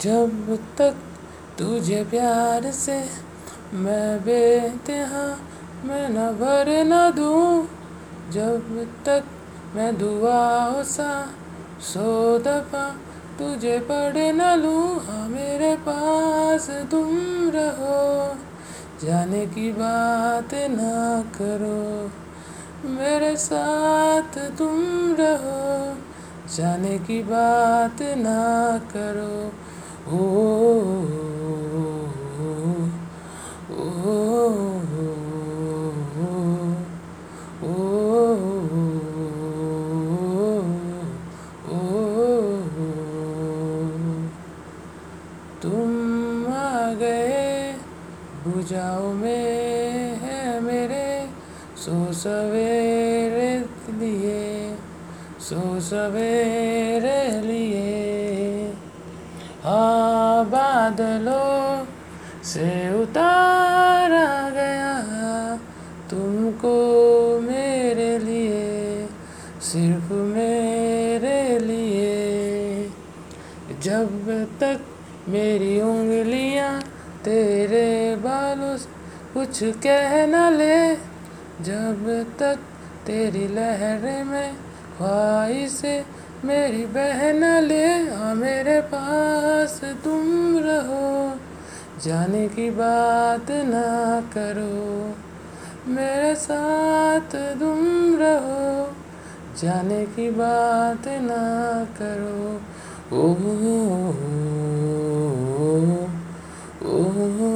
जब तक तुझे प्यार से मैं बेतहा मैं न भर न दूँ। जब तक मैं दुआओं सा, सो दफ़ा तुझे पढ़ न लूँ। हाँ मेरे पास तुम रहो, जाने की बात ना करो। मेरे साथ तुम रहो, जाने की बात ना करो। तुम आ गए बुझाओ में है मेरे सो सवेरे लिए सो सवेरे लिए। बादलों से उतारा गया तुमको मेरे लिए, सिर्फ़ मेरे लिए। जब तक मेरी उंगलियाँ तेरे बालों से कुछ कह न ले, जब तक तेरी लहरें में ख्वाहिशे मेरी बहन ले आ मेरे पास तुम रहो जाने की बात ना करो मेरे साथ तुम रहो जाने की बात ना करो ओह ओह